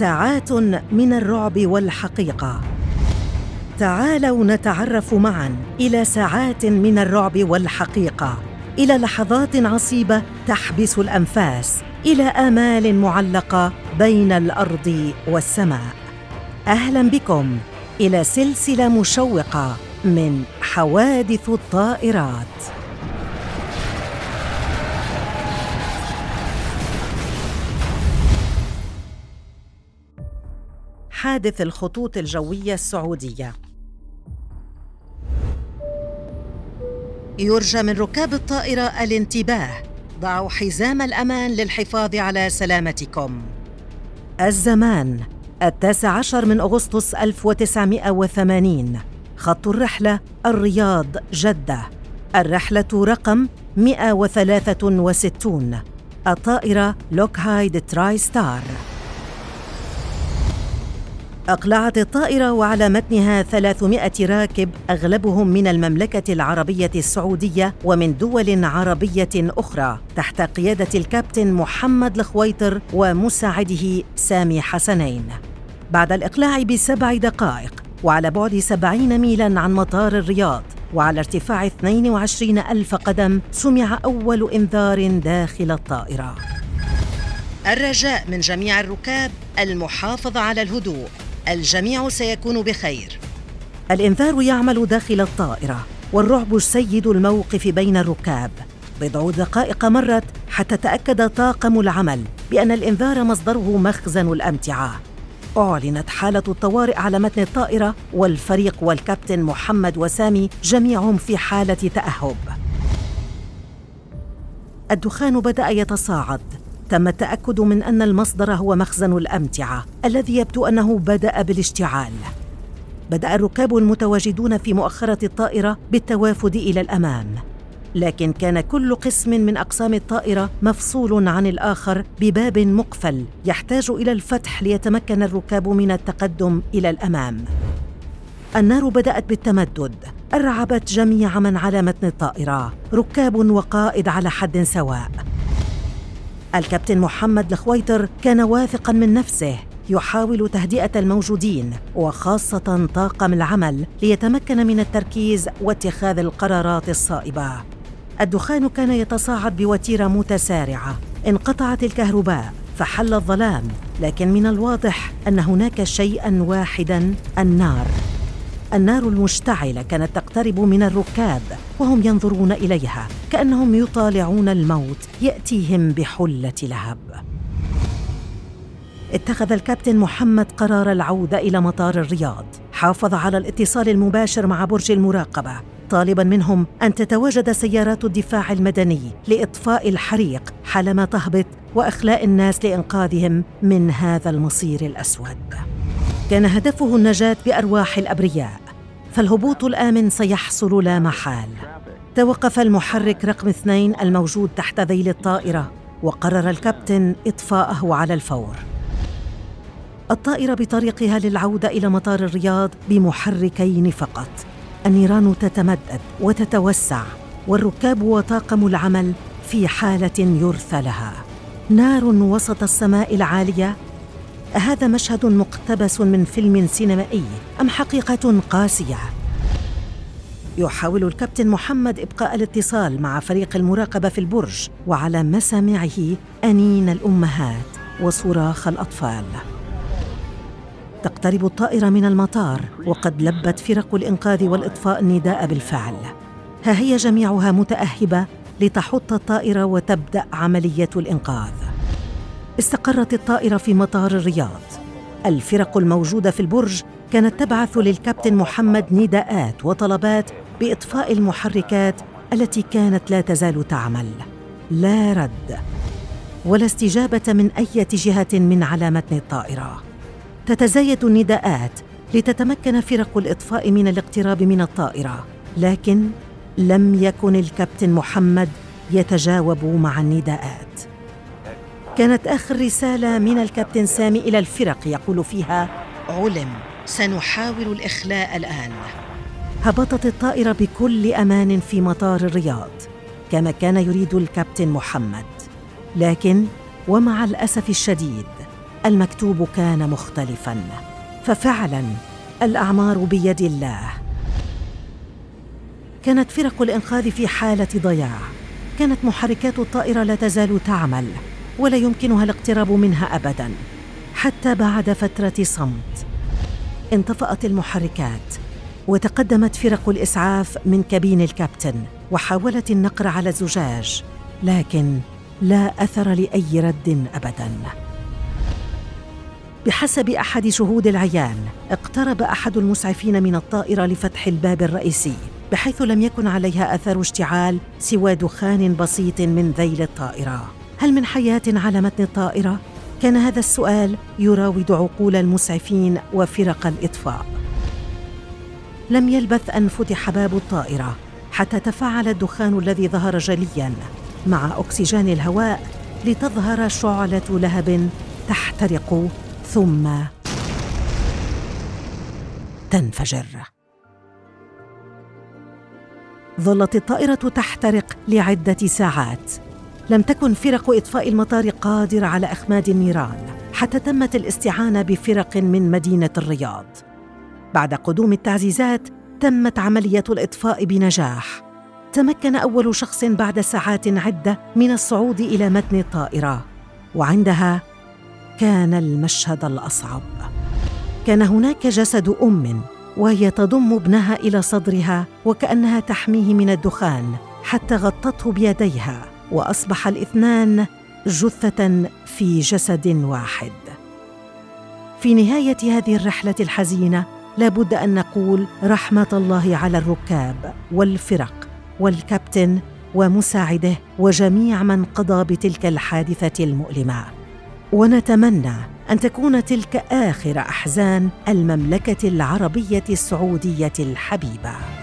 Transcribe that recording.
ساعات من الرعب والحقيقة. تعالوا نتعرف معا إلى ساعات من الرعب والحقيقة. إلى لحظات عصيبة تحبس الأنفاس. إلى آمال معلقة بين الأرض والسماء. أهلا بكم إلى سلسلة مشوقة من حوادث الطائرات. حادث الخطوط الجوية السعودية. يرجى من ركاب الطائرة الانتباه. ضعوا حزام الأمان للحفاظ على سلامتكم. الزمان التاسع عشر من أغسطس 1980 خط الرحلة الرياض جدة. الرحلة رقم 163 الطائرة لوكهايد تراي ستار. أقلعت الطائرة وعلى متنها 300 راكب أغلبهم من المملكة العربية السعودية ومن دول عربية أخرى تحت قيادة الكابتن محمد الخويطر ومساعده سامي حسنين. بعد الإقلاع بسبع دقائق وعلى بعد سبعين ميلاً عن مطار الرياض وعلى ارتفاع 22 ألف قدم سمع أول إنذار داخل الطائرة. الرجاء من جميع الركاب المحافظة على الهدوء. الجميع سيكون بخير الإنذار يعمل داخل الطائرة والرعب سيد الموقف بين الركاب بضع دقائق مرت حتى تأكد طاقم العمل بأن الإنذار مصدره مخزن الأمتعة أعلنت حالة الطوارئ على متن الطائرة والفريق والكابتن محمد وسامي جميعهم في حالة تأهب. الدخان بدأ يتصاعد. تم التأكد من أن المصدر هو مخزن الأمتعة الذي يبدو أنه بدأ بالاشتعال. بدأ الركاب المتواجدون في مؤخرة الطائرة بالتوافد إلى الأمام. لكن كان كل قسم من أقسام الطائرة مفصول عن الآخر بباب مقفل يحتاج إلى الفتح ليتمكن الركاب من التقدم إلى الأمام النار بدأت بالتمدد أرعبت جميع من على متن الطائرة ركاب وقائد على حد سواء الكابتن محمد الخويتر كان واثقا من نفسه يحاول تهدئة الموجودين وخاصة طاقم العمل ليتمكن من التركيز واتخاذ القرارات الصائبة. الدخان كان يتصاعد بوتيرة متسارعة. انقطعت الكهرباء فحل الظلام لكن من الواضح أن هناك شيئا واحدا النار. النار المشتعلة كانت تقترب من الركاب وهم ينظرون إليها كأنهم يطالعون الموت يأتيهم بحلة لهب. اتخذ الكابتن محمد قرار العودة إلى مطار الرياض. حافظ على الاتصال المباشر مع برج المراقبة. طالبا منهم أن تتواجد سيارات الدفاع المدني لإطفاء الحريق حالما تهبط وإخلاء الناس لإنقاذهم من هذا المصير الأسود. كان هدفه النجاة بأرواح الأبرياء فالهبوط الآمن سيحصل لا محال. توقف المحرك رقم اثنين الموجود تحت ذيل الطائرة وقرر الكابتن إطفاءه على الفور. الطائرة بطريقها للعودة إلى مطار الرياض بمحركين فقط. النيران تتمدد وتتوسع والركاب وطاقم العمل في حالة يرثى لها. نار وسط السماء العالية هذا مشهد مقتبس من فيلم سينمائي أم حقيقة قاسية؟ يحاول الكابتن محمد إبقاء الاتصال مع فريق المراقبة في البرج وعلى مسامعه أنين الأمهات وصراخ الأطفال. تقترب الطائرة من المطار وقد لبت فرق الإنقاذ والإطفاء النداء بالفعل. ها هي جميعها متأهبة لتحط الطائرة وتبدأ عملية الإنقاذ. استقرت الطائرة في مطار الرياض. الفرق الموجودة في البرج كانت تبعث للكابتن محمد نداءات وطلبات بإطفاء المحركات التي كانت لا تزال تعمل. لا رد. ولا استجابة من أي جهة من على متن الطائرة. تتزايد النداءات لتتمكن فرق الإطفاء من الاقتراب من الطائرة. لكن لم يكن الكابتن محمد يتجاوب مع النداءات. كانت آخر رسالة من الكابتن سامي إلى الفرق يقول فيها علم سنحاول الإخلاء الآن. هبطت الطائرة بكل أمان في مطار الرياض كما كان يريد الكابتن محمد. لكن ومع الأسف الشديد المكتوب كان مختلفا. ففعلا الأعمار بيد الله. كانت فرق الإنقاذ في حالة ضياع. كانت محركات الطائرة لا تزال تعمل. ولا يمكنها الاقتراب منها ابدا. حتى بعد فترة صمت انطفأت المحركات وتقدمت فرق الإسعاف من كابين الكابتن وحاولت النقر على الزجاج لكن لا أثر لأي رد ابدا. بحسب أحد شهود العيان اقترب أحد المسعفين من الطائرة لفتح الباب الرئيسي بحيث لم يكن عليها أثر اشتعال سوى دخان بسيط من ذيل الطائرة. هل من حياة على متن الطائرة؟ كان هذا السؤال يراود عقول المسعفين وفرق الإطفاء. لم يلبث أن فتح باب الطائرة حتى تفاعل الدخان الذي ظهر جليا مع أكسجين الهواء لتظهر شعلة لهب تحترق ثم تنفجر. ظلت الطائرة تحترق لعدة ساعات. لم تكن فرق إطفاء المطار قادرة على إخماد النيران حتى تمت الاستعانة بفرق من مدينة الرياض. بعد قدوم التعزيزات تمت عملية الإطفاء بنجاح. تمكن أول شخص بعد ساعات عدة من الصعود إلى متن الطائرة. وعندها كان المشهد الأصعب. كان هناك جسد أم وهي تضم ابنها إلى صدرها وكأنها تحميه من الدخان حتى غطته بيديها. وأصبح الاثنان جثة في جسد واحد. في نهاية هذه الرحلة الحزينة لابد أن نقول رحمة الله على الركاب والفرق والكابتن ومساعده وجميع من قضى بتلك الحادثة المؤلمة. ونتمنى أن تكون تلك آخر أحزان المملكة العربية السعودية الحبيبة.